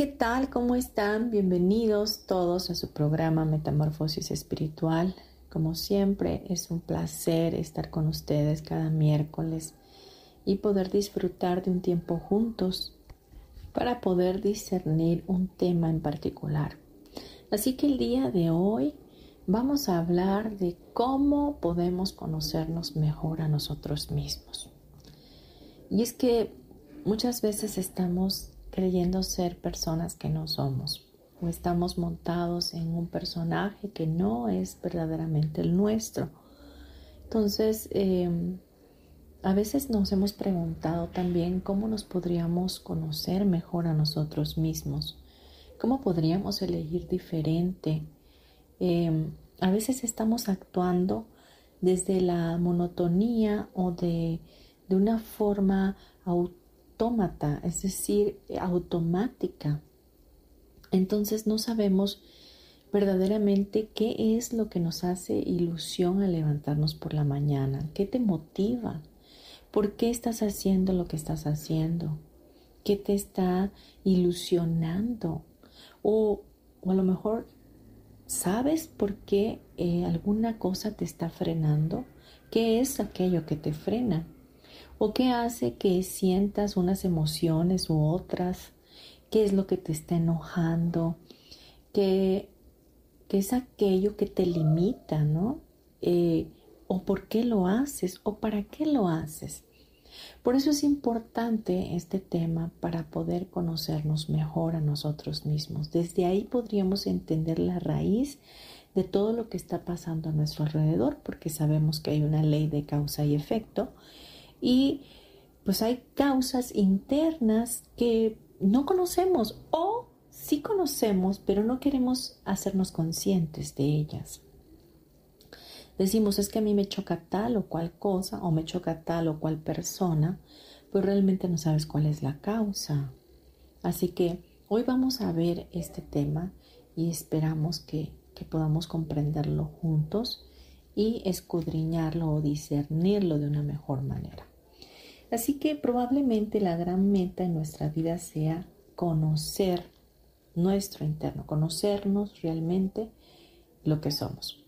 ¿Qué tal? ¿Cómo están? Bienvenidos todos a su programa Metamorfosis Espiritual. Como siempre, es un placer estar con ustedes cada miércoles y poder disfrutar de un tiempo juntos para poder discernir un tema en particular. Así que el día de hoy vamos a hablar de cómo podemos conocernos mejor a nosotros mismos. Y es que muchas veces estamos creyendo ser personas que no somos o estamos montados en un personaje que no es verdaderamente el nuestro. Entonces, em, a veces nos hemos preguntado también cómo nos podríamos conocer mejor a nosotros mismos, cómo podríamos elegir diferente. Em, a veces estamos actuando desde la monotonía o de, de una forma autónoma es decir, automática. Entonces no sabemos verdaderamente qué es lo que nos hace ilusión al levantarnos por la mañana, qué te motiva, por qué estás haciendo lo que estás haciendo, qué te está ilusionando o, a lo mejor sabes por qué eh, alguna cosa te está frenando, qué es aquello que te frena o qué hace que sientas unas emociones u otras, qué es lo que te está enojando, qué, es aquello que te limita, ¿no? Eh, o por qué lo haces o para qué lo haces. Por eso es importante este tema para poder conocernos mejor a nosotros mismos. Desde ahí podríamos entender la raíz de todo lo que está pasando a nuestro alrededor, porque sabemos que hay una ley de causa y efecto y pues hay causas internas que no conocemos o sí conocemos, pero no queremos hacernos conscientes de ellas. Decimos, es que a mí me choca tal o cual cosa o me choca tal o cual persona, pues realmente no sabes cuál es la causa. Así que hoy vamos a ver este tema y esperamos que, que podamos comprenderlo juntos y escudriñarlo o discernirlo de una mejor manera. Así que probablemente la gran meta en nuestra vida sea conocer nuestro interno, conocernos realmente lo que somos.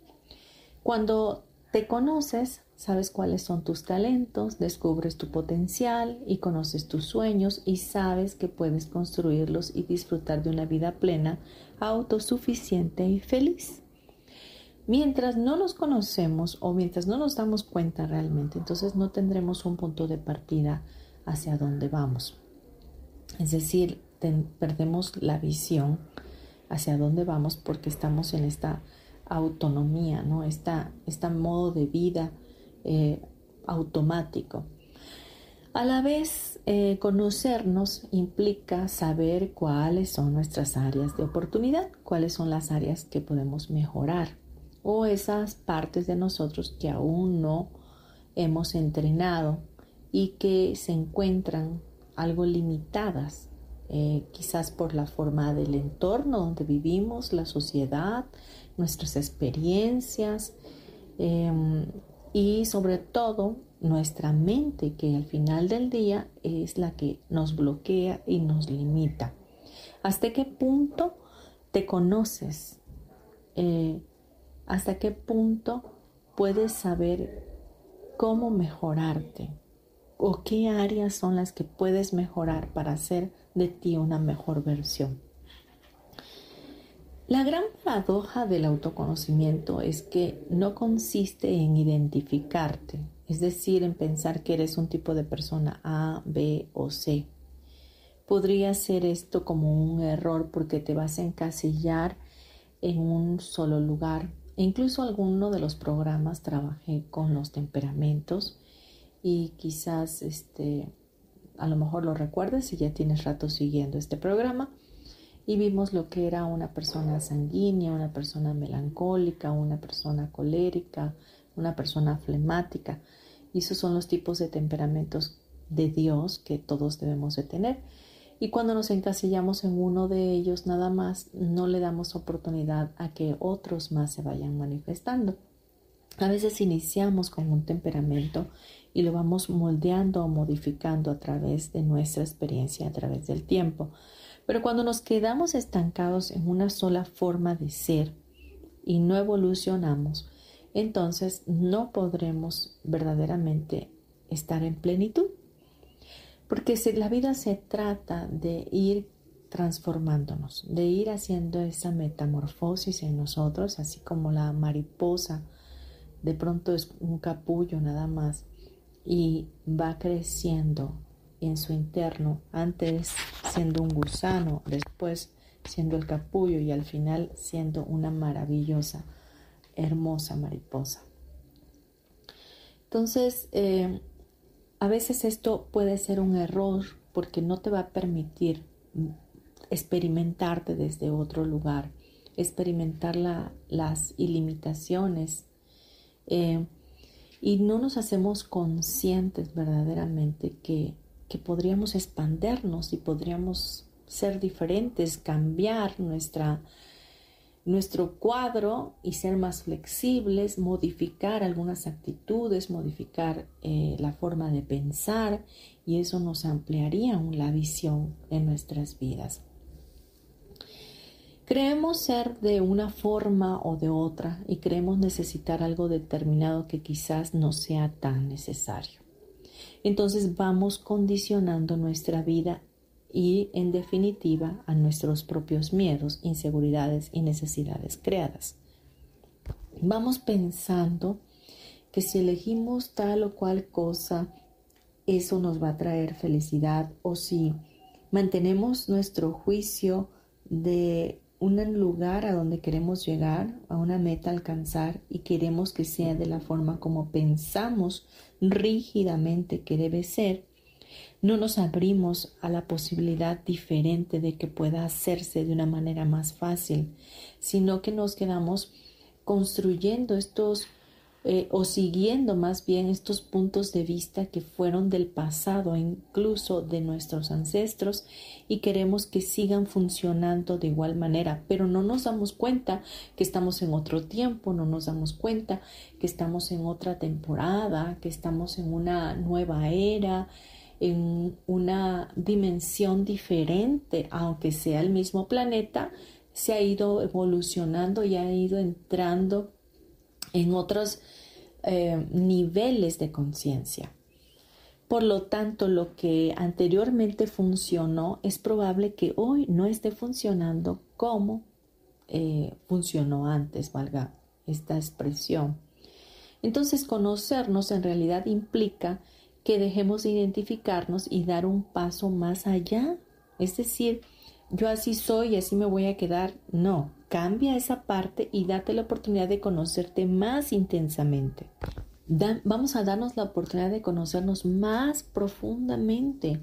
Cuando te conoces, sabes cuáles son tus talentos, descubres tu potencial y conoces tus sueños y sabes que puedes construirlos y disfrutar de una vida plena, autosuficiente y feliz. Mientras no nos conocemos o mientras no nos damos cuenta realmente, entonces no tendremos un punto de partida hacia dónde vamos. Es decir, perdemos la visión hacia dónde vamos porque estamos en esta autonomía, ¿no? Esta, este modo de vida eh, automático. A la vez, eh, conocernos implica saber cuáles son nuestras áreas de oportunidad, cuáles son las áreas que podemos mejorar o esas partes de nosotros que aún no hemos entrenado y que se encuentran algo limitadas, eh, quizás por la forma del entorno donde vivimos, la sociedad, nuestras experiencias em, y sobre todo nuestra mente que al final del día es la que nos bloquea y nos limita. ¿Hasta qué punto te conoces? Eh, hasta qué punto puedes saber cómo mejorarte o qué áreas son las que puedes mejorar para hacer de ti una mejor versión. La gran paradoja del autoconocimiento es que no consiste en identificarte, es decir, en pensar que eres un tipo de persona A, B o C. Podría ser esto como un error porque te vas a encasillar en un solo lugar. Incluso alguno de los programas trabajé con los temperamentos y quizás este a lo mejor lo recuerdes si ya tienes rato siguiendo este programa y vimos lo que era una persona sanguínea, una persona melancólica, una persona colérica, una persona flemática. Y esos son los tipos de temperamentos de Dios que todos debemos de tener. Y cuando nos encasillamos en uno de ellos nada más, no le damos oportunidad a que otros más se vayan manifestando. A veces iniciamos con un temperamento y lo vamos moldeando o modificando a través de nuestra experiencia, a través del tiempo. Pero cuando nos quedamos estancados en una sola forma de ser y no evolucionamos, entonces no podremos verdaderamente estar en plenitud. Porque la vida se trata de ir transformándonos, de ir haciendo esa metamorfosis en nosotros, así como la mariposa de pronto es un capullo nada más y va creciendo en su interno, antes siendo un gusano, después siendo el capullo y al final siendo una maravillosa, hermosa mariposa. Entonces, eh, a veces esto puede ser un error porque no te va a permitir experimentarte desde otro lugar, experimentar las ilimitaciones eh, y no nos hacemos conscientes verdaderamente que, que podríamos expandernos y podríamos ser diferentes, cambiar nuestra nuestro cuadro y ser más flexibles, modificar algunas actitudes, modificar eh, la forma de pensar y eso nos ampliaría la visión en nuestras vidas. Creemos ser de una forma o de otra y creemos necesitar algo determinado que quizás no sea tan necesario. Entonces vamos condicionando nuestra vida y, en definitiva, a nuestros propios miedos, inseguridades y necesidades creadas. Vamos pensando que si elegimos tal o cual cosa, eso nos va a traer felicidad o si mantenemos nuestro juicio de un lugar a donde queremos llegar, a una meta alcanzar y queremos que sea de la forma como pensamos rígidamente que debe ser, no nos abrimos a la posibilidad diferente de que pueda hacerse de una manera más fácil, sino que nos quedamos construyendo estos eh, o siguiendo más bien estos puntos de vista que fueron del pasado, incluso de nuestros ancestros, y queremos que sigan funcionando de igual manera, pero no nos damos cuenta que estamos en otro tiempo, no nos damos cuenta que estamos en otra temporada, que estamos en una nueva era, en una dimensión diferente, aunque sea el mismo planeta, se ha ido evolucionando y ha ido entrando en otros eh, niveles de conciencia. Por lo tanto, lo que anteriormente funcionó es probable que hoy no esté funcionando como eh, funcionó antes, valga esta expresión. Entonces, conocernos en realidad implica que dejemos de identificarnos y dar un paso más allá. Es decir, yo así soy y así me voy a quedar. No, cambia esa parte y date la oportunidad de conocerte más intensamente. vamos a darnos la oportunidad de conocernos más profundamente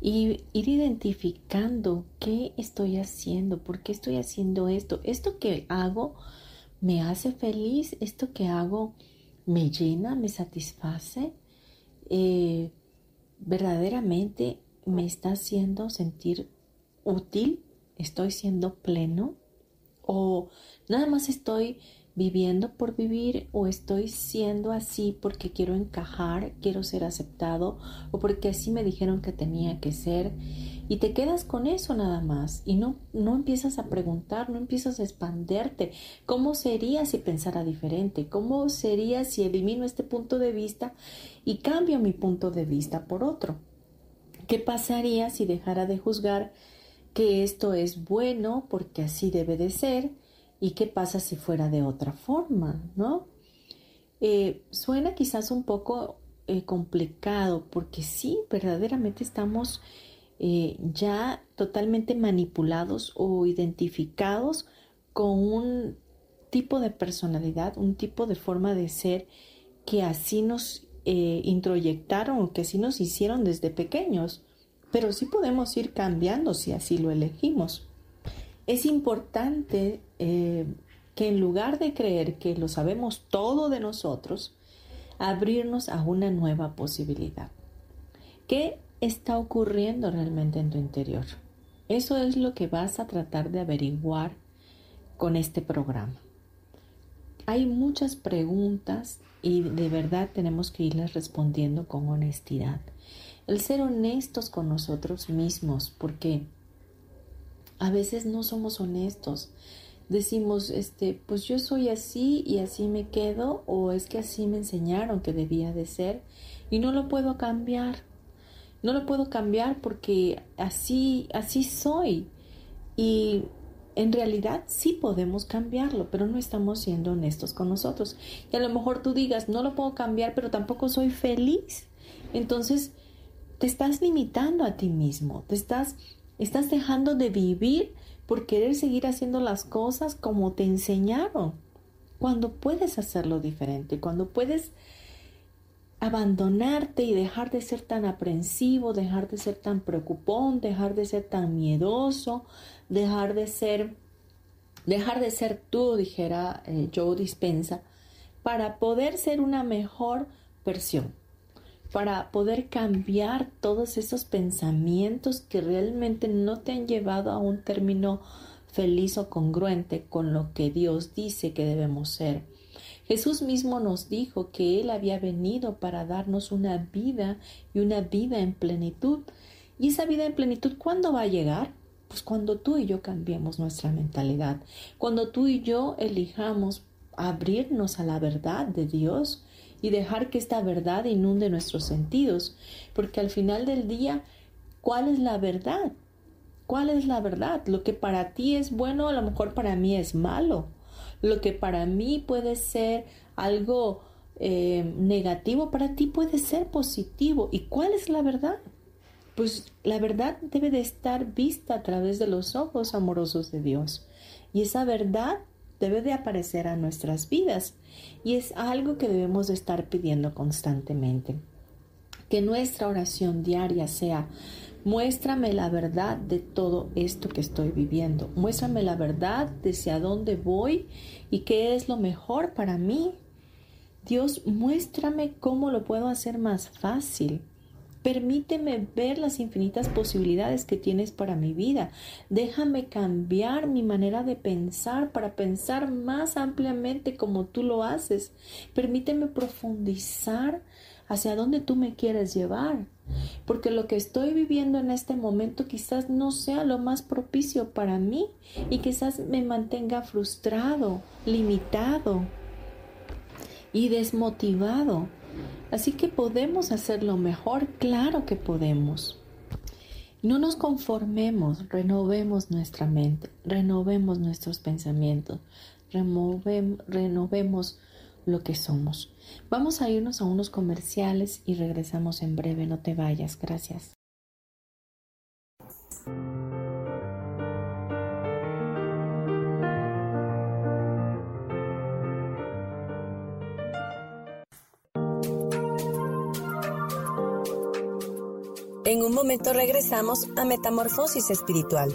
y ir identificando qué estoy haciendo, por qué estoy haciendo esto. Esto que hago me hace feliz, esto que hago me llena, me satisface. Eh, verdaderamente me está haciendo sentir útil, estoy siendo pleno o nada más estoy viviendo por vivir o estoy siendo así porque quiero encajar, quiero ser aceptado o porque así me dijeron que tenía que ser y te quedas con eso nada más y no, no empiezas a preguntar, no empiezas a expanderte. ¿Cómo sería si pensara diferente? ¿Cómo sería si elimino este punto de vista y cambio mi punto de vista por otro? ¿Qué pasaría si dejara de juzgar que esto es bueno porque así debe de ser? ¿Y qué pasa si fuera de otra forma? ¿No? Eh, suena quizás un poco eh, complicado porque sí, verdaderamente estamos eh, ya totalmente manipulados o identificados con un tipo de personalidad, un tipo de forma de ser que así nos eh, introyectaron o que así nos hicieron desde pequeños. Pero sí podemos ir cambiando si así lo elegimos. Es importante eh, que en lugar de creer que lo sabemos todo de nosotros, abrirnos a una nueva posibilidad. ¿Qué está ocurriendo realmente en tu interior. Eso es lo que vas a tratar de averiguar con este programa. Hay muchas preguntas y de verdad tenemos que irlas respondiendo con honestidad. El ser honestos con nosotros mismos, porque a veces no somos honestos. Decimos, este, pues yo soy así y así me quedo, o es que así me enseñaron que debía de ser y no lo puedo cambiar. No lo puedo cambiar porque así, así soy. Y en realidad sí podemos cambiarlo, pero no estamos siendo honestos con nosotros. Y a lo mejor tú digas, no lo puedo cambiar, pero tampoco soy feliz. Entonces, te estás limitando a ti mismo, te estás, estás dejando de vivir por querer seguir haciendo las cosas como te enseñaron. Cuando puedes hacerlo diferente, cuando puedes abandonarte y dejar de ser tan aprensivo, dejar de ser tan preocupón, dejar de ser tan miedoso, dejar de ser, dejar de ser tú, dijera eh, Joe Dispensa, para poder ser una mejor versión, para poder cambiar todos esos pensamientos que realmente no te han llevado a un término feliz o congruente con lo que Dios dice que debemos ser Jesús mismo nos dijo que Él había venido para darnos una vida y una vida en plenitud. ¿Y esa vida en plenitud cuándo va a llegar? Pues cuando tú y yo cambiemos nuestra mentalidad, cuando tú y yo elijamos abrirnos a la verdad de Dios y dejar que esta verdad inunde nuestros sentidos, porque al final del día, ¿cuál es la verdad? ¿Cuál es la verdad? Lo que para ti es bueno, a lo mejor para mí es malo. Lo que para mí puede ser algo eh, negativo, para ti puede ser positivo. ¿Y cuál es la verdad? Pues la verdad debe de estar vista a través de los ojos amorosos de Dios. Y esa verdad debe de aparecer a nuestras vidas. Y es algo que debemos de estar pidiendo constantemente. Que nuestra oración diaria sea, Muéstrame la verdad de todo esto que estoy viviendo. Muéstrame la verdad de hacia dónde voy y qué es lo mejor para mí. Dios, muéstrame cómo lo puedo hacer más fácil. Permíteme ver las infinitas posibilidades que tienes para mi vida. Déjame cambiar mi manera de pensar para pensar más ampliamente como tú lo haces. Permíteme profundizar hacia dónde tú me quieres llevar porque lo que estoy viviendo en este momento quizás no sea lo más propicio para mí y quizás me mantenga frustrado, limitado y desmotivado. Así que podemos hacerlo mejor, claro que podemos. No nos conformemos, renovemos nuestra mente, renovemos nuestros pensamientos, renovemos lo que somos. Vamos a irnos a unos comerciales y regresamos en breve. No te vayas. Gracias. En un momento regresamos a Metamorfosis Espiritual.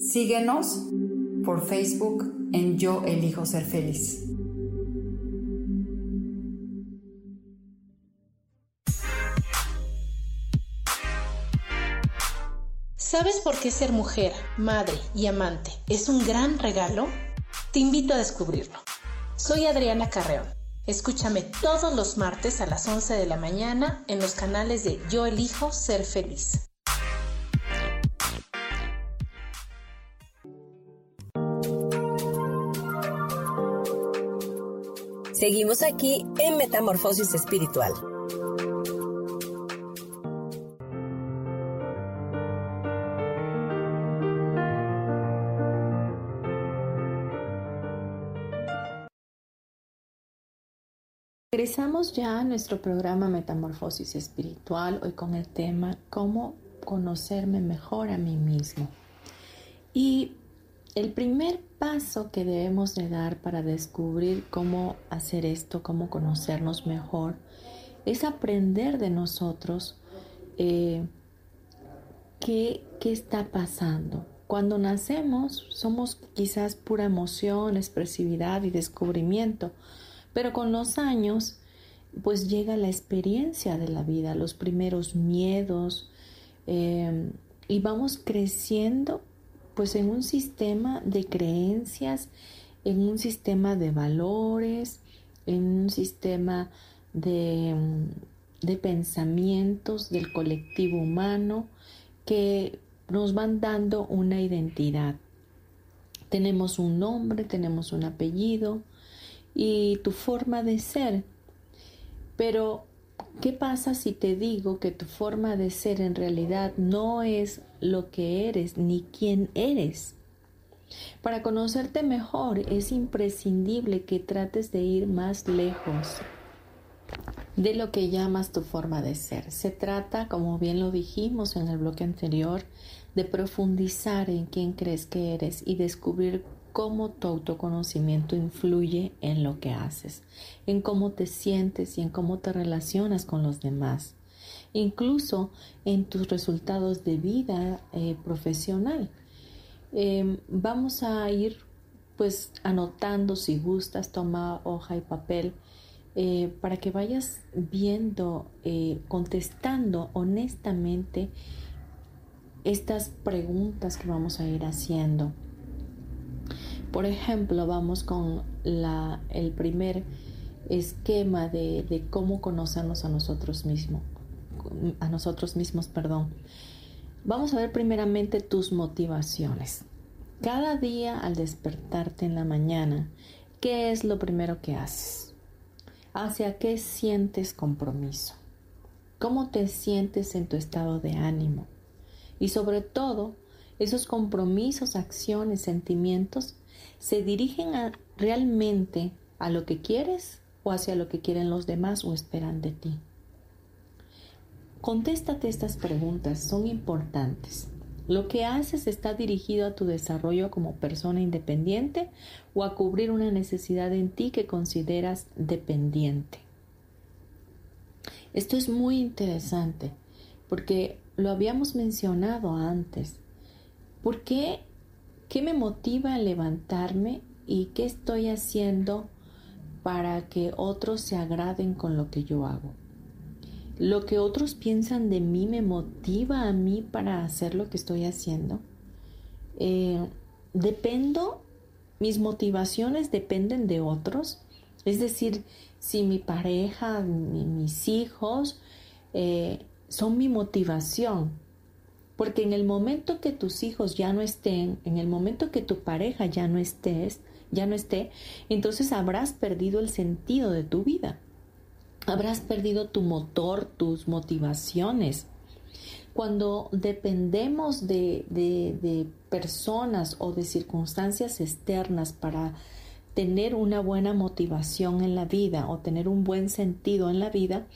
Síguenos por Facebook en Yo Elijo Ser Feliz. ¿Sabes por qué ser mujer, madre y amante es un gran regalo? Te invito a descubrirlo. Soy Adriana Carreón. Escúchame todos los martes a las 11 de la mañana en los canales de Yo elijo ser feliz. Seguimos aquí en Metamorfosis Espiritual. Regresamos ya a nuestro programa Metamorfosis Espiritual, hoy con el tema Cómo conocerme mejor a mí mismo. Y el primer paso que debemos de dar para descubrir cómo hacer esto, cómo conocernos mejor, es aprender de nosotros eh, qué, qué está pasando. Cuando nacemos somos quizás pura emoción, expresividad y descubrimiento pero con los años, pues llega la experiencia de la vida, los primeros miedos, em, y vamos creciendo pues en un sistema de creencias, en un sistema de valores, en un sistema de, de pensamientos del colectivo humano que nos van dando una identidad. Tenemos un nombre, tenemos un apellido, y tu forma de ser. Pero, ¿qué pasa si te digo que tu forma de ser en realidad no es lo que eres ni quién eres? Para conocerte mejor es imprescindible que trates de ir más lejos de lo que llamas tu forma de ser. Se trata, como bien lo dijimos en el bloque anterior, de profundizar en quién crees que eres y descubrir cómo tu autoconocimiento influye en lo que haces, en cómo te sientes y en cómo te relacionas con los demás, incluso en tus resultados de vida eh, profesional. Em, vamos a ir pues anotando si gustas, toma hoja y papel eh, para que vayas viendo, eh, contestando honestamente estas preguntas que vamos a ir haciendo. Por ejemplo, vamos con el primer esquema de, de, cómo conocernos a nosotros mismos. A nosotros mismos, perdón. Vamos a ver primeramente tus motivaciones. Cada día al despertarte en la mañana, ¿qué es lo primero que haces? ¿Hacia qué sientes compromiso? ¿Cómo te sientes en tu estado de ánimo? Y sobre todo, esos compromisos, acciones, sentimientos se dirigen realmente a lo que quieres o hacia lo que quieren los demás o esperan de ti. Contéstate estas preguntas, son importantes. ¿Lo que haces está dirigido a tu desarrollo como persona independiente o a cubrir una necesidad en ti que consideras dependiente? Esto es muy interesante porque lo habíamos mencionado antes. ¿Por qué ¿Qué me motiva a levantarme y qué estoy haciendo para que otros se agraden con lo que yo hago? ¿Lo que otros piensan de mí me motiva a mí para hacer lo que estoy haciendo? Eh, ¿Dependo? ¿Mis motivaciones dependen de otros? Es decir, si mi pareja, mis hijos eh, son mi motivación, porque en el momento que tus hijos ya no estén, en el momento que tu pareja ya no estés, ya no esté, entonces habrás perdido el sentido de tu vida. Habrás perdido tu motor, tus motivaciones. Cuando dependemos de, de, de personas o de circunstancias externas para tener una buena motivación en la vida o tener un buen sentido en la vida,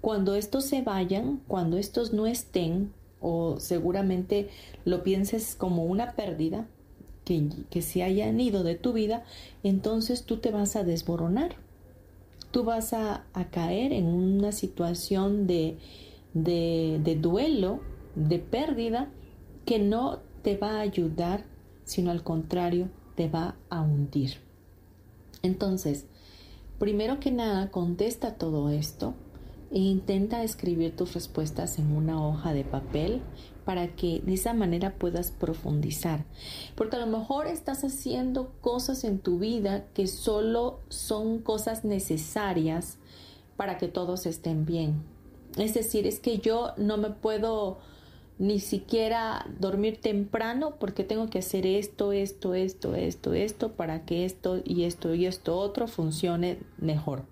cuando estos se vayan, cuando estos no estén, o seguramente lo pienses como una pérdida que, que se hayan ido de tu vida, entonces tú te vas a desboronar. Tú vas a, caer en una situación de, de, de duelo, de pérdida, que no te va a ayudar, sino al contrario, te va a hundir. Entonces, primero que nada, contesta todo esto e intenta escribir tus respuestas en una hoja de papel para que de esa manera puedas profundizar. Porque a lo mejor estás haciendo cosas en tu vida que solo son cosas necesarias para que todos estén bien. Es decir, es que yo no me puedo ni siquiera dormir temprano porque tengo que hacer esto, esto, esto, esto, esto para que esto y esto y esto otro funcione mejor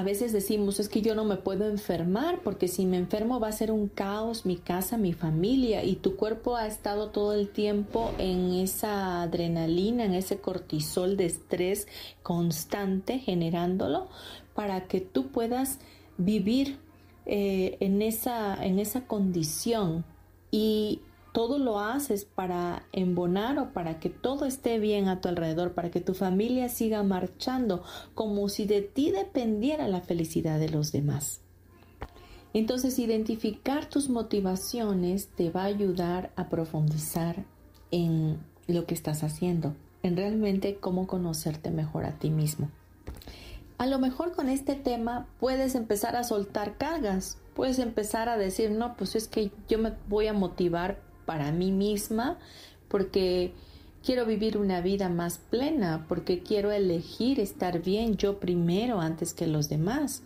a veces decimos es que yo no me puedo enfermar porque si me enfermo va a ser un caos mi casa, mi familia y tu cuerpo ha estado todo el tiempo en esa adrenalina, en ese cortisol de estrés constante generándolo para que tú puedas vivir eh, en, esa, en esa condición y todo lo haces para embonar o para que todo esté bien a tu alrededor, para que tu familia siga marchando, como si de ti dependiera la felicidad de los demás. Entonces, identificar tus motivaciones te va a ayudar a profundizar en lo que estás haciendo, en realmente cómo conocerte mejor a ti mismo. A lo mejor con este tema puedes empezar a soltar cargas, puedes empezar a decir, no, pues es que yo me voy a motivar para mí misma, porque quiero vivir una vida más plena, porque quiero elegir estar bien yo primero antes que los demás.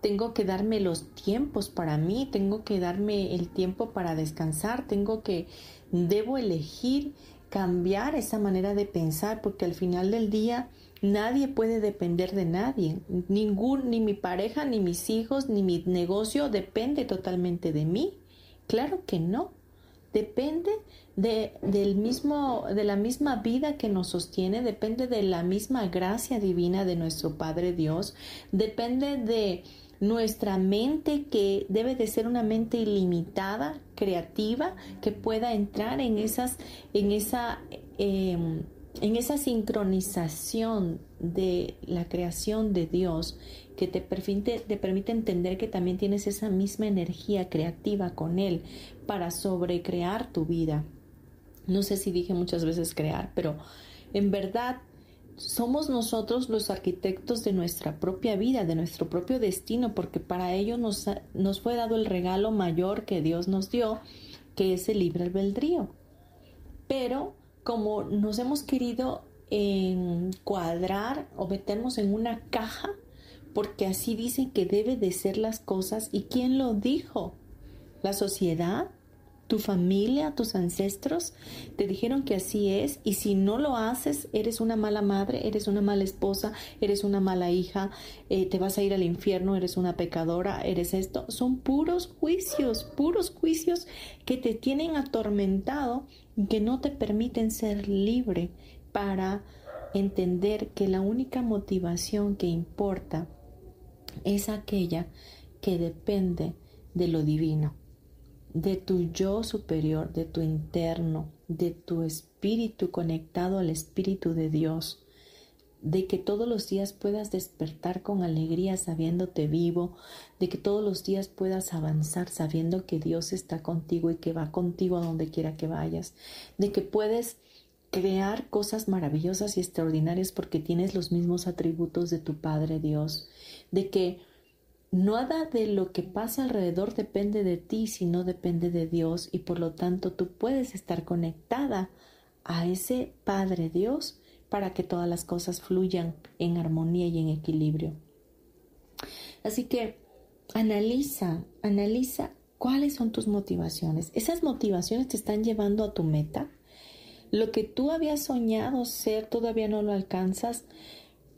Tengo que darme los tiempos para mí, tengo que darme el tiempo para descansar, tengo que, debo elegir cambiar esa manera de pensar, porque al final del día nadie puede depender de nadie. Ningún, ni mi pareja, ni mis hijos, ni mi negocio depende totalmente de mí. Claro que no depende de, del mismo, de la misma vida que nos sostiene, depende de la misma gracia divina de nuestro Padre Dios, depende de nuestra mente que debe de ser una mente ilimitada, creativa, que pueda entrar en esas, en esa em, en esa sincronización de la creación de Dios que te permite, te permite entender que también tienes esa misma energía creativa con Él para sobrecrear tu vida. No sé si dije muchas veces crear, pero en verdad somos nosotros los arquitectos de nuestra propia vida, de nuestro propio destino, porque para ello nos, nos fue dado el regalo mayor que Dios nos dio, que es el libre albedrío. Pero como nos hemos querido encuadrar o meternos en una caja, porque así dicen que debe de ser las cosas. ¿Y quién lo dijo? ¿La sociedad? tu familia, tus ancestros te dijeron que así es y si no lo haces, eres una mala madre, eres una mala esposa, eres una mala hija, eh, te vas a ir al infierno, eres una pecadora, eres esto. Son puros juicios, puros juicios que te tienen atormentado y que no te permiten ser libre para entender que la única motivación que importa es aquella que depende de lo divino de tu yo superior, de tu interno, de tu espíritu conectado al espíritu de Dios, de que todos los días puedas despertar con alegría sabiéndote vivo, de que todos los días puedas avanzar sabiendo que Dios está contigo y que va contigo a donde quiera que vayas, de que puedes crear cosas maravillosas y extraordinarias porque tienes los mismos atributos de tu Padre Dios, de que Nada de lo que pasa alrededor depende de ti, sino depende de Dios y por lo tanto tú puedes estar conectada a ese Padre Dios para que todas las cosas fluyan en armonía y en equilibrio. Así que analiza, analiza cuáles son tus motivaciones. ¿Esas motivaciones te están llevando a tu meta? ¿Lo que tú habías soñado ser todavía no lo alcanzas?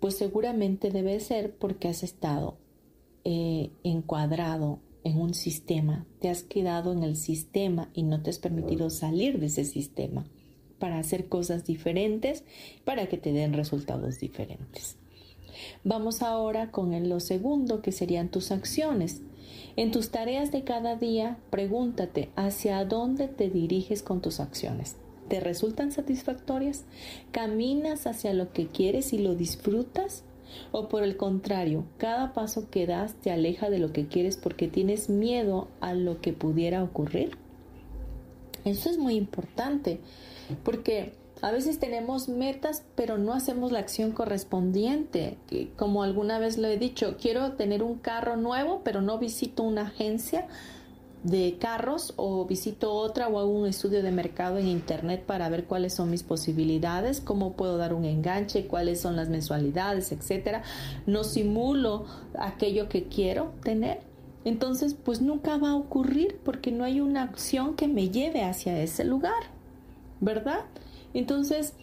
Pues seguramente debe ser porque has estado eh, encuadrado en un sistema, te has quedado en el sistema y no te has permitido salir de ese sistema para hacer cosas diferentes, para que te den resultados diferentes. Vamos ahora con lo segundo, que serían tus acciones. En tus tareas de cada día, pregúntate hacia dónde te diriges con tus acciones. ¿Te resultan satisfactorias? ¿Caminas hacia lo que quieres y lo disfrutas? ¿O por el contrario, cada paso que das te aleja de lo que quieres porque tienes miedo a lo que pudiera ocurrir? Eso es muy importante porque a veces tenemos metas, pero no hacemos la acción correspondiente. Como alguna vez lo he dicho, quiero tener un carro nuevo, pero no visito una agencia de carros o visito otra o hago un estudio de mercado en internet para ver cuáles son mis posibilidades, cómo puedo dar un enganche, cuáles son las mensualidades, etcétera. No simulo aquello que quiero tener. Entonces, pues nunca va a ocurrir porque no hay una acción que me lleve hacia ese lugar, ¿verdad? Entonces,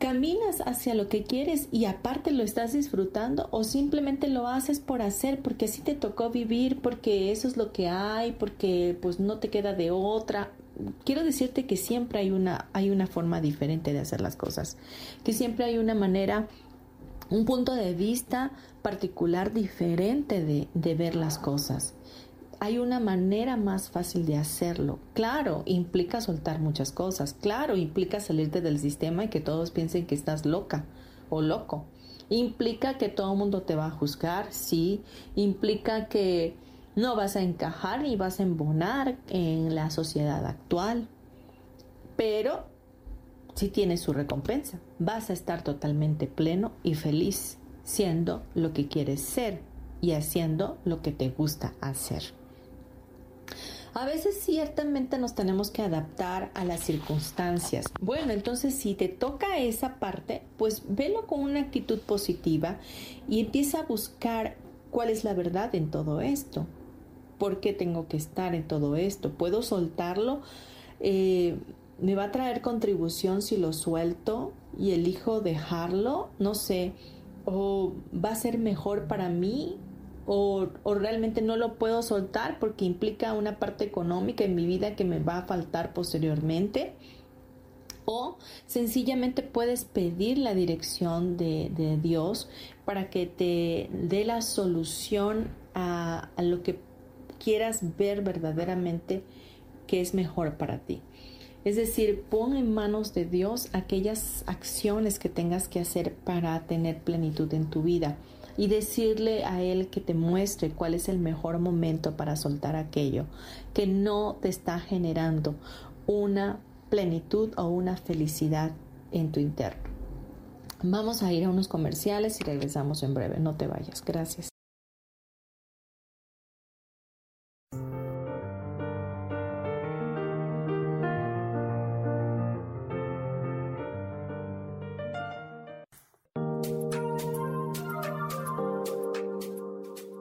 caminas hacia lo que quieres y aparte lo estás disfrutando o simplemente lo haces por hacer porque así te tocó vivir, porque eso es lo que hay, porque pues no te queda de otra. Quiero decirte que siempre hay una, hay una forma diferente de hacer las cosas, que siempre hay una manera, un punto de vista particular diferente de, de ver las cosas hay una manera más fácil de hacerlo. Claro, implica soltar muchas cosas. Claro, implica salirte del sistema y que todos piensen que estás loca o loco. Implica que todo el mundo te va a juzgar, sí. Implica que no vas a encajar ni vas a embonar en la sociedad actual. Pero sí tiene su recompensa. Vas a estar totalmente pleno y feliz siendo lo que quieres ser y haciendo lo que te gusta hacer. A veces ciertamente nos tenemos que adaptar a las circunstancias. Bueno, entonces si te toca esa parte, pues velo con una actitud positiva y empieza a buscar cuál es la verdad en todo esto. ¿Por qué tengo que estar en todo esto? ¿Puedo soltarlo? Eh, ¿Me va a traer contribución si lo suelto y elijo dejarlo? No sé. ¿O va a ser mejor para mí o, realmente no lo puedo soltar porque implica una parte económica en mi vida que me va a faltar posteriormente. O sencillamente puedes pedir la dirección de, de Dios para que te dé la solución a, a lo que quieras ver verdaderamente que es mejor para ti. Es decir, pon en manos de Dios aquellas acciones que tengas que hacer para tener plenitud en tu vida y decirle a Él que te muestre cuál es el mejor momento para soltar aquello que no te está generando una plenitud o una felicidad en tu interno. Vamos a ir a unos comerciales y regresamos en breve. No te vayas. Gracias.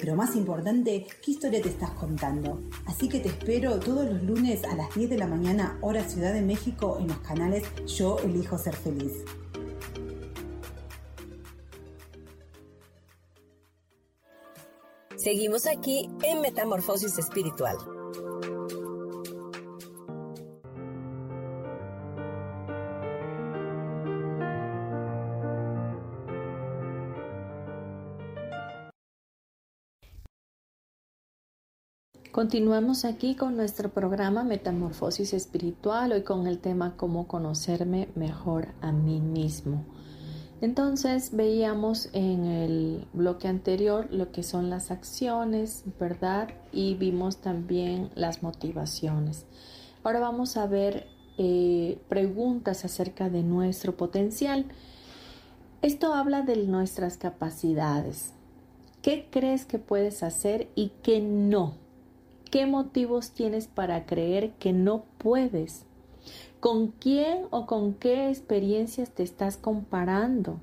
Pero más importante, qué historia te estás contando. Así que te espero todos los lunes a las 10 de la mañana, hora Ciudad de México, en los canales Yo Elijo Ser Feliz. Seguimos aquí en Metamorfosis Espiritual. Continuamos aquí con nuestro programa Metamorfosis Espiritual, hoy con el tema cómo conocerme mejor a mí mismo. Entonces veíamos en el bloque anterior lo que son las acciones, ¿verdad? Y vimos también las motivaciones. Ahora vamos a ver eh, preguntas acerca de nuestro potencial. Esto habla de nuestras capacidades. ¿Qué crees que puedes hacer y qué no? ¿Qué motivos tienes para creer que no puedes? ¿Con quién o con qué experiencias te estás comparando?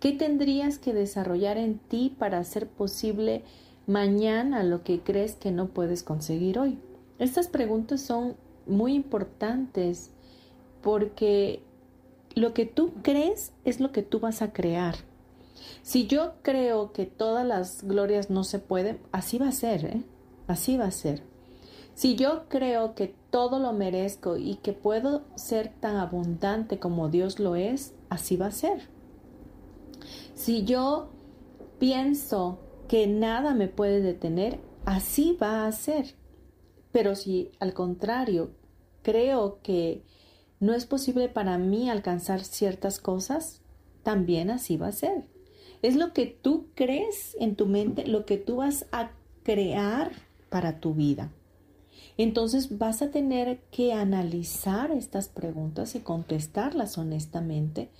¿Qué tendrías que desarrollar en ti para hacer posible mañana lo que crees que no puedes conseguir hoy? Estas preguntas son muy importantes porque lo que tú crees es lo que tú vas a crear. Si yo creo que todas las glorias no se pueden, así va a ser, ¿eh? Así va a ser. Si yo creo que todo lo merezco y que puedo ser tan abundante como Dios lo es, así va a ser. Si yo pienso que nada me puede detener, así va a ser. Pero si al contrario creo que no es posible para mí alcanzar ciertas cosas, también así va a ser. Es lo que tú crees en tu mente, lo que tú vas a crear para tu vida. Entonces vas a tener que analizar estas preguntas y contestarlas honestamente,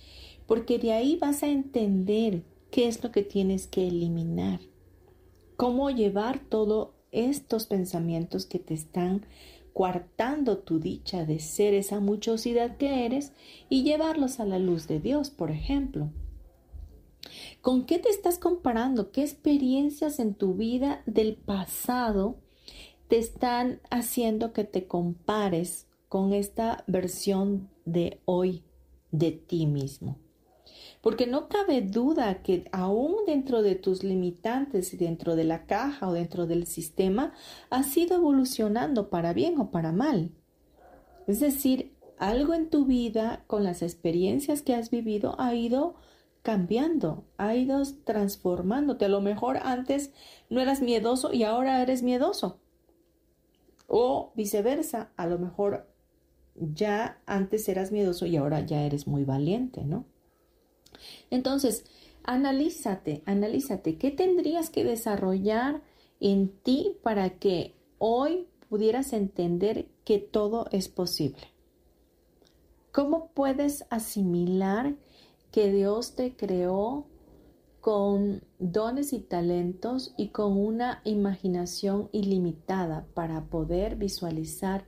porque de ahí vas a entender qué es lo que tienes que eliminar, cómo llevar todos estos pensamientos que te están coartando tu dicha de ser esa muchosidad que eres y llevarlos a la luz de Dios, por ejemplo. ¿Con qué te estás comparando? ¿Qué experiencias en tu vida del pasado te están haciendo que te compares con esta versión de hoy de ti mismo. Porque no cabe duda que aún dentro de tus limitantes dentro de la caja o dentro del sistema, has ido evolucionando para bien o para mal. Es decir, algo en tu vida con las experiencias que has vivido ha ido cambiando, ha ido transformándote. A lo mejor antes no eras miedoso y ahora eres miedoso. O viceversa, a lo mejor ya antes eras miedoso y ahora ya eres muy valiente, ¿no? Entonces, analízate, analízate, ¿qué tendrías que desarrollar en ti para que hoy pudieras entender que todo es posible? ¿Cómo puedes asimilar que Dios te creó con dones y talentos y con una imaginación ilimitada para poder visualizar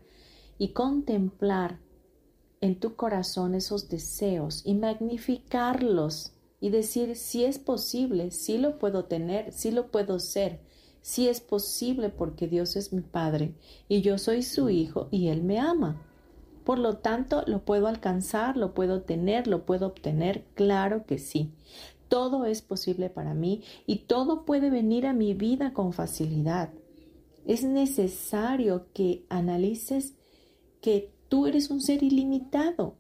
y contemplar en tu corazón esos deseos y magnificarlos y decir si es posible, si lo puedo tener, si lo puedo ser, si es posible porque Dios es mi Padre y yo soy su Hijo y Él me ama. Por lo tanto, lo puedo alcanzar, lo puedo tener, lo puedo obtener, claro que sí. Todo es posible para mí y todo puede venir a mi vida con facilidad. Es necesario que analices que tú eres un ser ilimitado,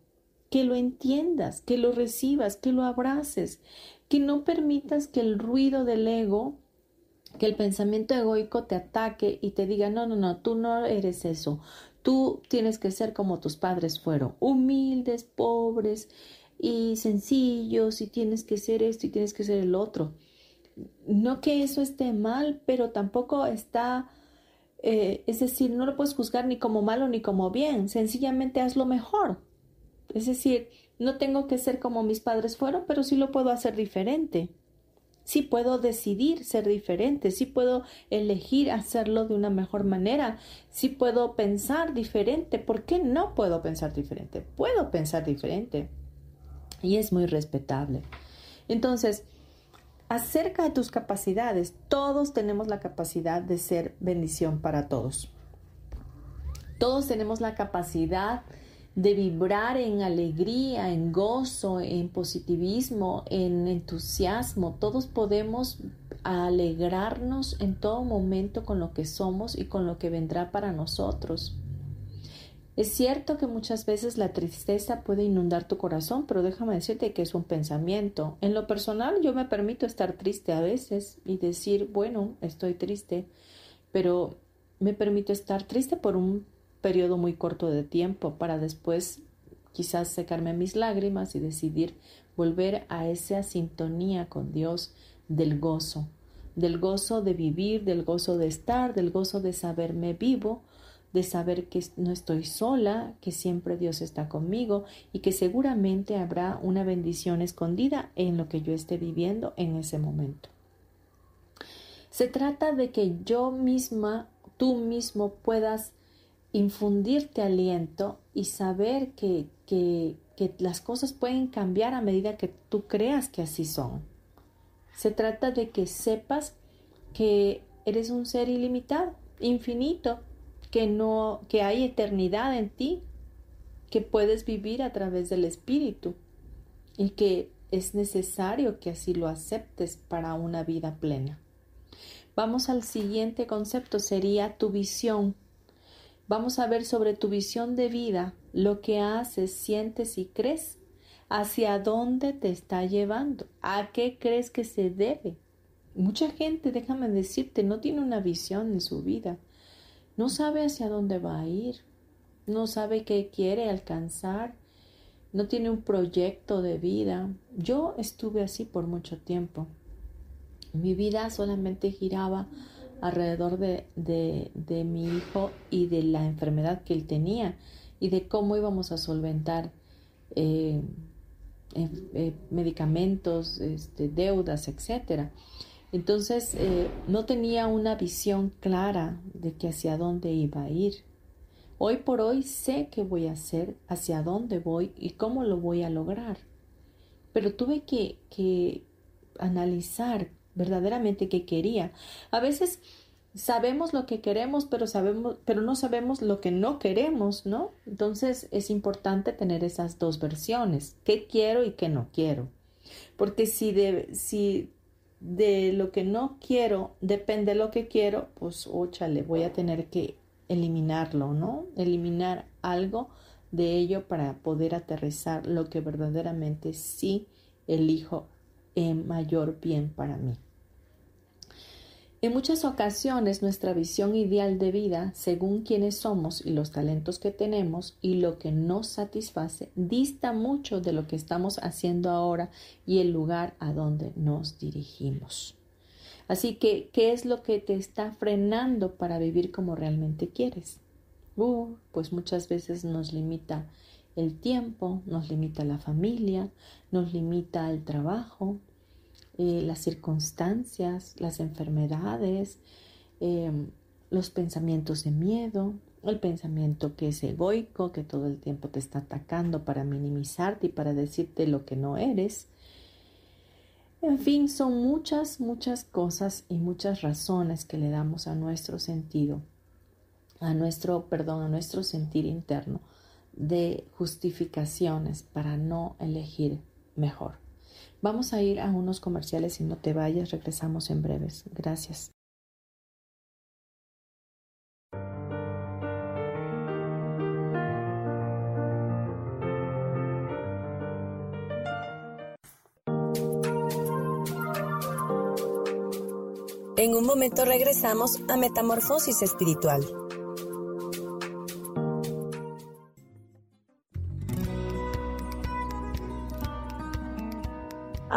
que lo entiendas, que lo recibas, que lo abraces, que no permitas que el ruido del ego, que el pensamiento egoico te ataque y te diga, no, no, no, tú no eres eso, tú tienes que ser como tus padres fueron, humildes, pobres, y sencillos y tienes que ser esto y tienes que ser el otro. No que eso esté mal, pero tampoco está, eh, es decir, no lo puedes juzgar ni como malo ni como bien, sencillamente hazlo mejor. Es decir, no tengo que ser como mis padres fueron, pero sí lo puedo hacer diferente. Sí puedo decidir ser diferente, sí puedo elegir hacerlo de una mejor manera, sí puedo pensar diferente. ¿Por qué no puedo pensar diferente? Puedo pensar diferente y es muy respetable. Entonces, acerca de tus capacidades, todos tenemos la capacidad de ser bendición para todos. Todos tenemos la capacidad de vibrar en alegría, en gozo, en positivismo, en entusiasmo. Todos podemos alegrarnos en todo momento con lo que somos y con lo que vendrá para nosotros. Es cierto que muchas veces la tristeza puede inundar tu corazón, pero déjame decirte que es un pensamiento. En lo personal yo me permito estar triste a veces y decir, bueno, estoy triste, pero me permito estar triste por un periodo muy corto de tiempo para después quizás secarme mis lágrimas y decidir volver a esa sintonía con Dios del gozo, del gozo de vivir, del gozo de estar, del gozo de saberme vivo, de saber que no estoy sola, que siempre Dios está conmigo y que seguramente habrá una bendición escondida en lo que yo esté viviendo en ese momento. Se trata de que yo misma, tú mismo puedas infundirte aliento y saber que, que, que las cosas pueden cambiar a medida que tú creas que así son. Se trata de que sepas que eres un ser ilimitado, infinito, que no que hay eternidad en ti, que puedes vivir a través del espíritu y que es necesario que así lo aceptes para una vida plena. Vamos al siguiente concepto, sería tu visión. Vamos a ver sobre tu visión de vida, lo que haces, sientes y crees, hacia dónde te está llevando, a qué crees que se debe. Mucha gente, déjame decirte, no tiene una visión en su vida no sabe hacia dónde va a ir, no sabe qué quiere alcanzar, no tiene un proyecto de vida. Yo estuve así por mucho tiempo. Mi vida solamente giraba alrededor de, de, mi hijo y de la enfermedad que él tenía y de cómo íbamos a solventar eh, eh, medicamentos, este, deudas, etcétera. Entonces eh, no tenía una visión clara de que hacia dónde iba a ir. Hoy por hoy sé qué voy a hacer, hacia dónde voy y cómo lo voy a lograr. Pero tuve que, que analizar verdaderamente qué quería. A veces sabemos lo que queremos, pero sabemos, pero no sabemos lo que no queremos, ¿no? Entonces es importante tener esas dos versiones, qué quiero y qué no quiero. Porque si, de, si de lo que no quiero, depende de lo que quiero, pues óchale, voy a tener que eliminarlo, ¿no? Eliminar algo de ello para poder aterrizar lo que verdaderamente sí elijo en mayor bien para mí. En muchas ocasiones nuestra visión ideal de vida, según quienes somos y los talentos que tenemos y lo que nos satisface, dista mucho de lo que estamos haciendo ahora y el lugar a donde nos dirigimos. Así que, ¿qué es lo que te está frenando para vivir como realmente quieres? Uh, pues muchas veces nos limita el tiempo, nos limita la familia, nos limita el trabajo, eh, las circunstancias, las enfermedades, em, los pensamientos de miedo, el pensamiento que es egoico, que todo el tiempo te está atacando para minimizarte y para decirte lo que no eres. En fin, son muchas, muchas cosas y muchas razones que le damos a nuestro sentido, a nuestro, perdón, a nuestro sentir interno de justificaciones para no elegir mejor. Vamos a ir a unos comerciales y no te vayas, regresamos en breves. Gracias. En un momento regresamos a Metamorfosis Espiritual.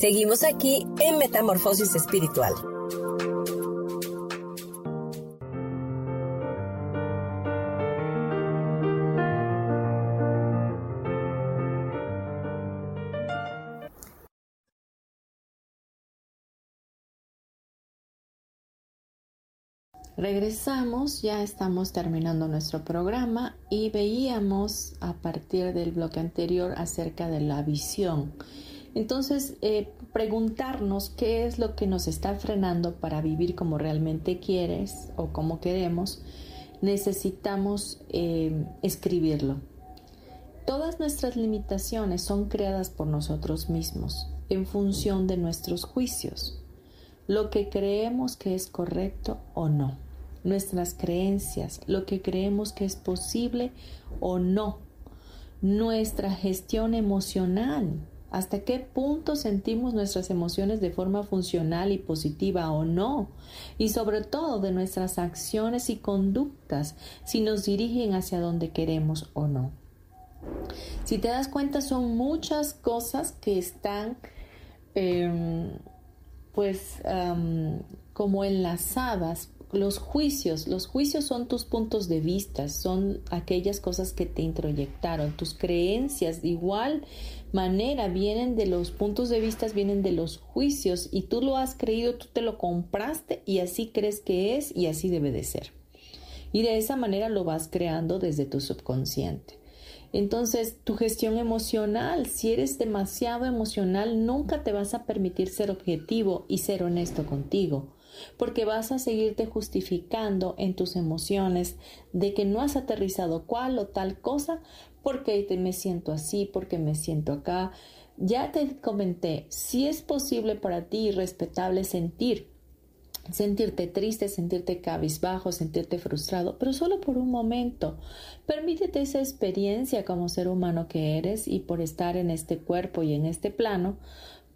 Seguimos aquí en Metamorfosis Espiritual. Regresamos, ya estamos terminando nuestro programa y veíamos a partir del bloque anterior acerca de la visión entonces, eh, preguntarnos qué es lo que nos está frenando para vivir como realmente quieres o como queremos, necesitamos eh, escribirlo. Todas nuestras limitaciones son creadas por nosotros mismos en función de nuestros juicios, lo que creemos que es correcto o no. nuestras creencias, lo que creemos que es posible o no, nuestra gestión emocional, hasta qué punto sentimos nuestras emociones de forma funcional y positiva o no, y sobre todo de nuestras acciones y conductas, si nos dirigen hacia donde queremos o no. Si te das cuenta, son muchas cosas que están em, pues como enlazadas los juicios, los juicios son tus puntos de vista, son aquellas cosas que te introyectaron, tus creencias igual manera vienen de los puntos de vista, vienen de los juicios y tú lo has creído, tú te lo compraste y así crees que es y así debe de ser. Y de esa manera lo vas creando desde tu subconsciente. Entonces, tu gestión emocional, si eres demasiado emocional, nunca te vas a permitir ser objetivo y ser honesto contigo porque vas a seguirte justificando en tus emociones de que no has aterrizado cual o tal cosa, porque me siento así, porque me siento acá. Ya te comenté, si es posible para ti y respetable sentir, sentirte triste, sentirte cabizbajo, sentirte frustrado, pero solo por un momento. Permítete esa experiencia como ser humano que eres y por estar en este cuerpo y en este plano,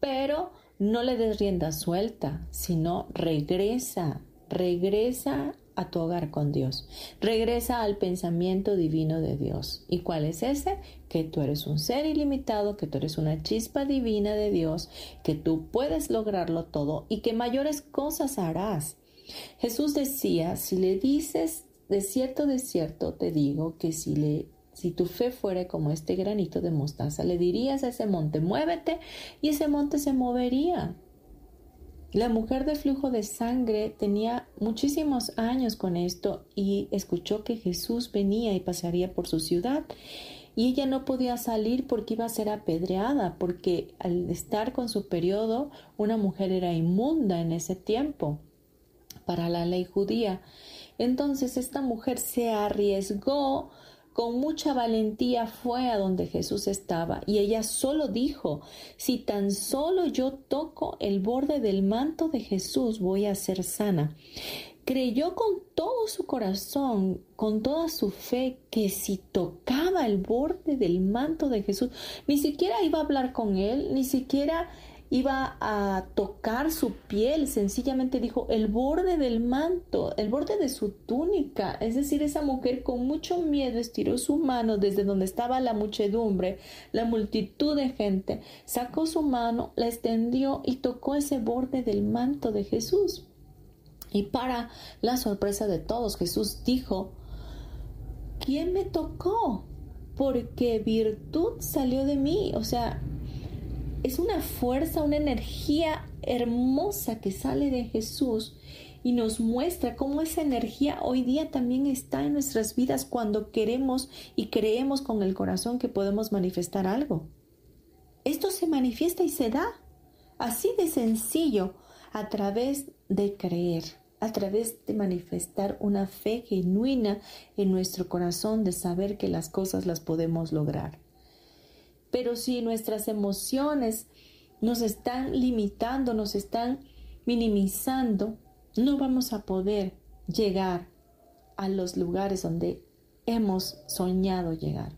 pero no le des rienda suelta, sino regresa, regresa a tu hogar con Dios. Regresa al pensamiento divino de Dios. ¿Y cuál es ese? Que tú eres un ser ilimitado, que tú eres una chispa divina de Dios, que tú puedes lograrlo todo y que mayores cosas harás. Jesús decía, si le dices de cierto, de cierto, te digo que si le si tu fe fuera como este granito de mostaza, le dirías a ese monte, muévete, y ese monte se movería. La mujer de flujo de sangre tenía muchísimos años con esto y escuchó que Jesús venía y pasaría por su ciudad. Y ella no podía salir porque iba a ser apedreada, porque al estar con su periodo, una mujer era inmunda en ese tiempo para la ley judía. Entonces esta mujer se arriesgó con mucha valentía fue a donde Jesús estaba y ella solo dijo, si tan solo yo toco el borde del manto de Jesús voy a ser sana. Creyó con todo su corazón, con toda su fe, que si tocaba el borde del manto de Jesús, ni siquiera iba a hablar con él, ni siquiera iba a tocar su piel, sencillamente dijo el borde del manto, el borde de su túnica. Es decir, esa mujer con mucho miedo estiró su mano desde donde estaba la muchedumbre, la multitud de gente, sacó su mano, la extendió y tocó ese borde del manto de Jesús. Y para la sorpresa de todos, Jesús dijo, ¿quién me tocó? Porque virtud salió de mí. O sea, es una fuerza, una energía hermosa que sale de Jesús y nos muestra cómo esa energía hoy día también está en nuestras vidas cuando queremos y creemos con el corazón que podemos manifestar algo. Esto se manifiesta y se da así de sencillo a través de creer, a través de manifestar una fe genuina en nuestro corazón de saber que las cosas las podemos lograr. Pero si nuestras emociones nos están limitando, nos están minimizando, no vamos a poder llegar a los lugares donde hemos soñado llegar.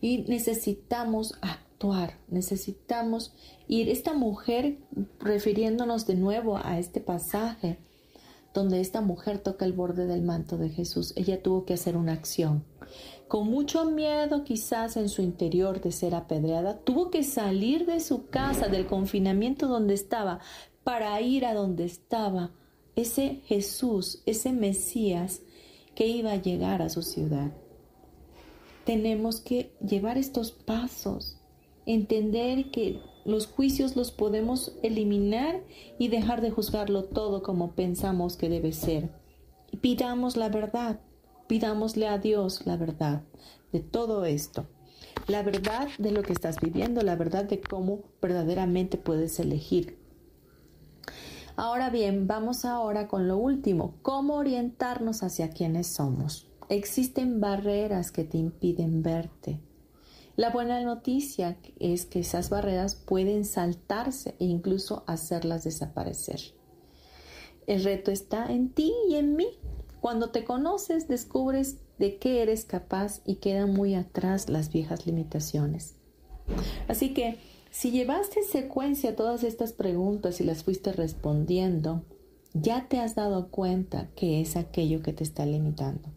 Y necesitamos actuar, necesitamos ir. Esta mujer, refiriéndonos de nuevo a este pasaje, donde esta mujer toca el borde del manto de Jesús, ella tuvo que hacer una acción con mucho miedo quizás en su interior de ser apedreada, tuvo que salir de su casa, del confinamiento donde estaba, para ir a donde estaba ese Jesús, ese Mesías que iba a llegar a su ciudad. Tenemos que llevar estos pasos, entender que los juicios los podemos eliminar y dejar de juzgarlo todo como pensamos que debe ser. Pidamos la verdad, Pidámosle a Dios la verdad de todo esto, la verdad de lo que estás viviendo, la verdad de cómo verdaderamente puedes elegir. Ahora bien, vamos ahora con lo último, cómo orientarnos hacia quienes somos. Existen barreras que te impiden verte. La buena noticia es que esas barreras pueden saltarse e incluso hacerlas desaparecer. El reto está en ti y en mí. Cuando te conoces, descubres de qué eres capaz y quedan muy atrás las viejas limitaciones. Así que, si llevaste en secuencia todas estas preguntas y las fuiste respondiendo, ya te has dado cuenta que es aquello que te está limitando.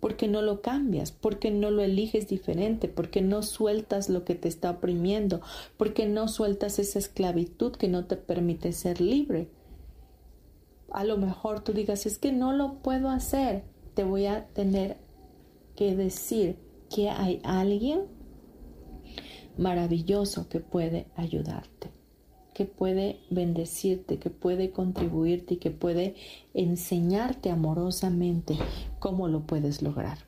Porque no lo cambias, porque no lo eliges diferente, porque no sueltas lo que te está oprimiendo, porque no sueltas esa esclavitud que no te permite ser libre. A lo mejor tú digas, es que no lo puedo hacer. Te voy a tener que decir que hay alguien maravilloso que puede ayudarte que puede bendecirte, que puede contribuirte y que puede enseñarte amorosamente cómo lo puedes lograr.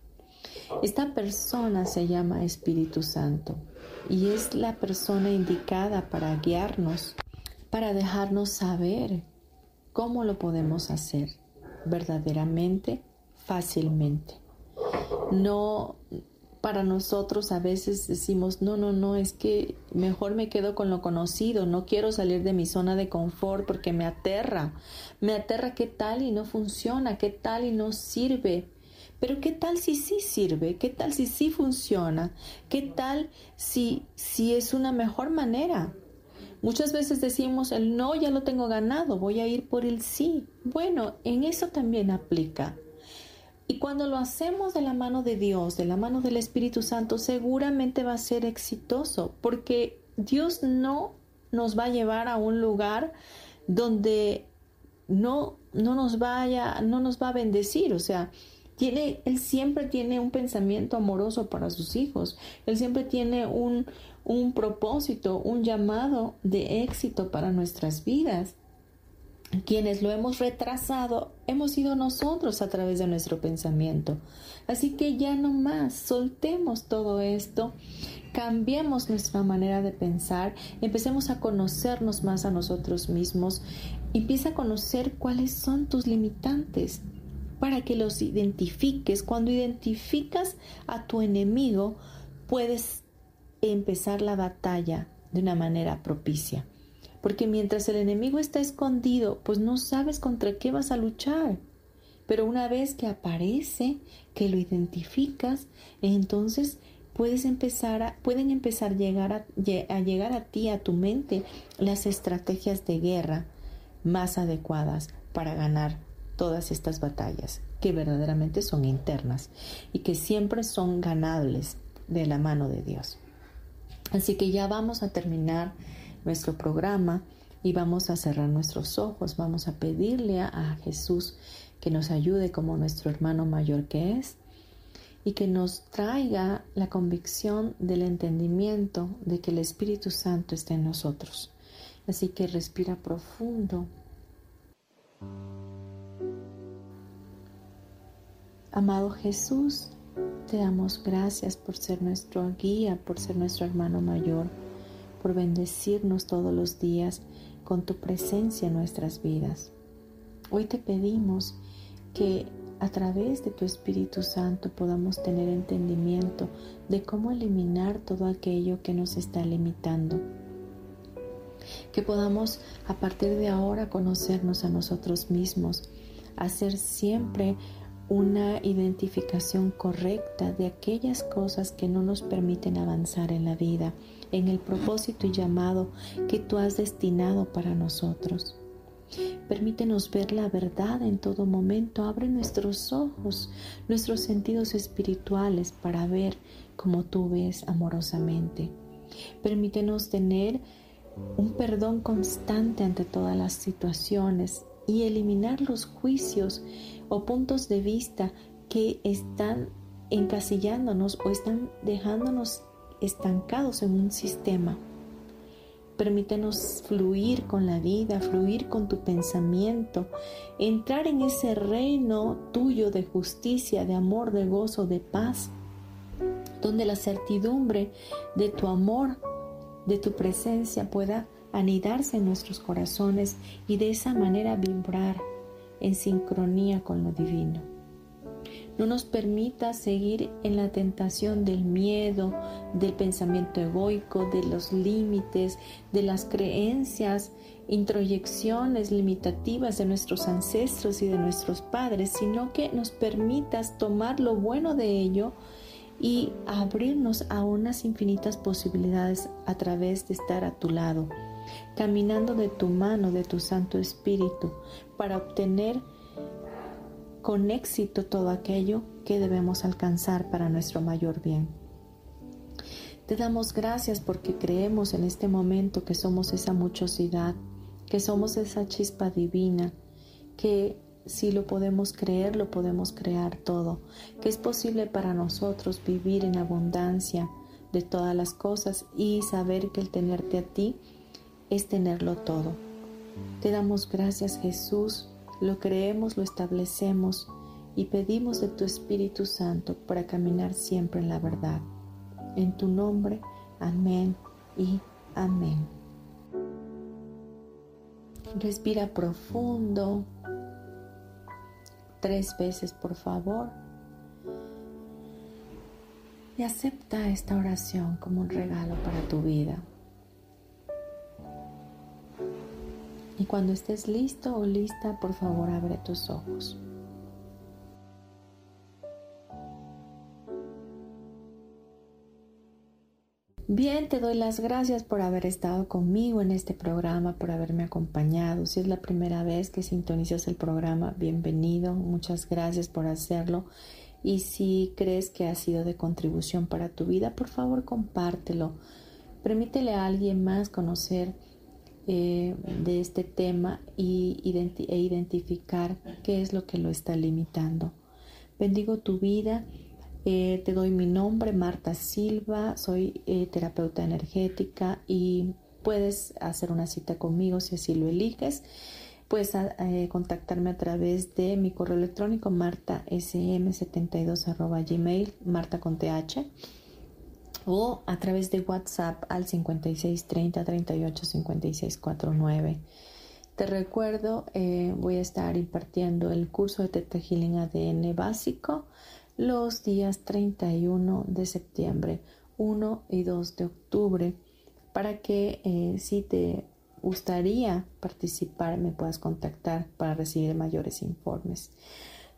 Esta persona se llama Espíritu Santo y es la persona indicada para guiarnos, para dejarnos saber cómo lo podemos hacer verdaderamente, fácilmente. No para nosotros a veces decimos, no, no, no, es que mejor me quedo con lo conocido, no quiero salir de mi zona de confort porque me aterra, me aterra qué tal y no funciona, qué tal y no sirve. Pero qué tal si sí sirve, qué tal si sí funciona, qué tal si, si es una mejor manera. Muchas veces decimos el no ya lo tengo ganado, voy a ir por el sí. Bueno, en eso también aplica. Y cuando lo hacemos de la mano de Dios, de la mano del Espíritu Santo, seguramente va a ser exitoso, porque Dios no nos va a llevar a un lugar donde no, no nos vaya, no nos va a bendecir. O sea, tiene, Él siempre tiene un pensamiento amoroso para sus hijos. Él siempre tiene un, un propósito, un llamado de éxito para nuestras vidas quienes lo hemos retrasado hemos sido nosotros a través de nuestro pensamiento. Así que ya no más, soltemos todo esto, cambiemos nuestra manera de pensar, empecemos a conocernos más a nosotros mismos, empieza a conocer cuáles son tus limitantes para que los identifiques. Cuando identificas a tu enemigo, puedes empezar la batalla de una manera propicia porque mientras el enemigo está escondido, pues no sabes contra qué vas a luchar. Pero una vez que aparece, que lo identificas, entonces puedes empezar pueden empezar llegar a llegar a ti, a tu mente, las estrategias de guerra más adecuadas para ganar todas estas batallas que verdaderamente son internas y que siempre son ganables de la mano de Dios. Así que ya vamos a terminar nuestro programa y vamos a cerrar nuestros ojos, vamos a pedirle a, Jesús que nos ayude como nuestro hermano mayor que es y que nos traiga la convicción del entendimiento de que el Espíritu Santo está en nosotros. Así que respira profundo. Amado Jesús, te damos gracias por ser nuestro guía, por ser nuestro hermano mayor por bendecirnos todos los días con tu presencia en nuestras vidas. Hoy te pedimos que a través de tu Espíritu Santo podamos tener entendimiento de cómo eliminar todo aquello que nos está limitando. Que podamos a partir de ahora conocernos a nosotros mismos, hacer siempre una identificación correcta de aquellas cosas que no nos permiten avanzar en la vida en el propósito y llamado que tú has destinado para nosotros. Permítenos ver la verdad en todo momento. Abre nuestros ojos, nuestros sentidos espirituales para ver como tú ves amorosamente. Permítenos tener un perdón constante ante todas las situaciones y eliminar los juicios o puntos de vista que están encasillándonos o están dejándonos estancados en un sistema. Permítenos fluir con la vida, fluir con tu pensamiento, entrar en ese reino tuyo de justicia, de amor, de gozo, de paz, donde la certidumbre de tu amor, de tu presencia pueda anidarse en nuestros corazones y de esa manera vibrar en sincronía con lo divino. No nos permita seguir en la tentación del miedo, del pensamiento egoico, de los límites, de las creencias, introyecciones limitativas de nuestros ancestros y de nuestros padres, sino que nos permitas tomar lo bueno de ello y abrirnos a unas infinitas posibilidades a través de estar a tu lado, caminando de tu mano, de tu Santo Espíritu, para obtener con éxito todo aquello que debemos alcanzar para nuestro mayor bien. Te damos gracias porque creemos en este momento que somos esa muchosidad, que somos esa chispa divina, que si lo podemos creer, lo podemos crear todo, que es posible para nosotros vivir en abundancia de todas las cosas y saber que el tenerte a ti es tenerlo todo. Te damos gracias Jesús lo creemos, lo establecemos y pedimos de tu Espíritu Santo para caminar siempre en la verdad. En tu nombre, amén y amén. Respira profundo, tres veces por favor, y acepta esta oración como un regalo para tu vida. Y cuando estés listo o lista, por favor abre tus ojos. Bien, te doy las gracias por haber estado conmigo en este programa, por haberme acompañado. Si es la primera vez que sintonizas el programa, bienvenido. Muchas gracias por hacerlo. Y si crees que ha sido de contribución para tu vida, por favor compártelo. Permítele a alguien más conocer eh, de este tema y e identificar qué es lo que lo está limitando. Bendigo tu vida. Eh, te doy mi nombre, Marta Silva, soy eh, terapeuta energética y puedes hacer una cita conmigo si así lo eliges. Puedes contactarme a través de mi correo electrónico martasm72 gmail, marta con th o a través de WhatsApp al 56 30 38 56 49. Te recuerdo, eh, voy a estar impartiendo el curso de Teta Healing ADN básico los días 31 de septiembre, 1 y 2 de octubre, para que eh, si te gustaría participar me puedas contactar para recibir mayores informes.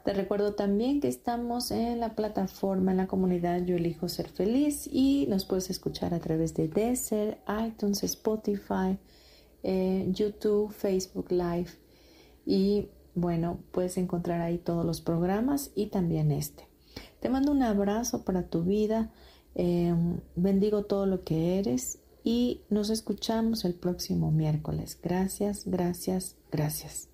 Te recuerdo también que estamos en la plataforma, en la comunidad Yo Elijo Ser Feliz y nos puedes escuchar a través de Deezer, iTunes, Spotify, eh, YouTube, Facebook Live y bueno, puedes encontrar ahí todos los programas y también este. Te mando un abrazo para tu vida, em, bendigo todo lo que eres y nos escuchamos el próximo miércoles. Gracias, gracias, gracias.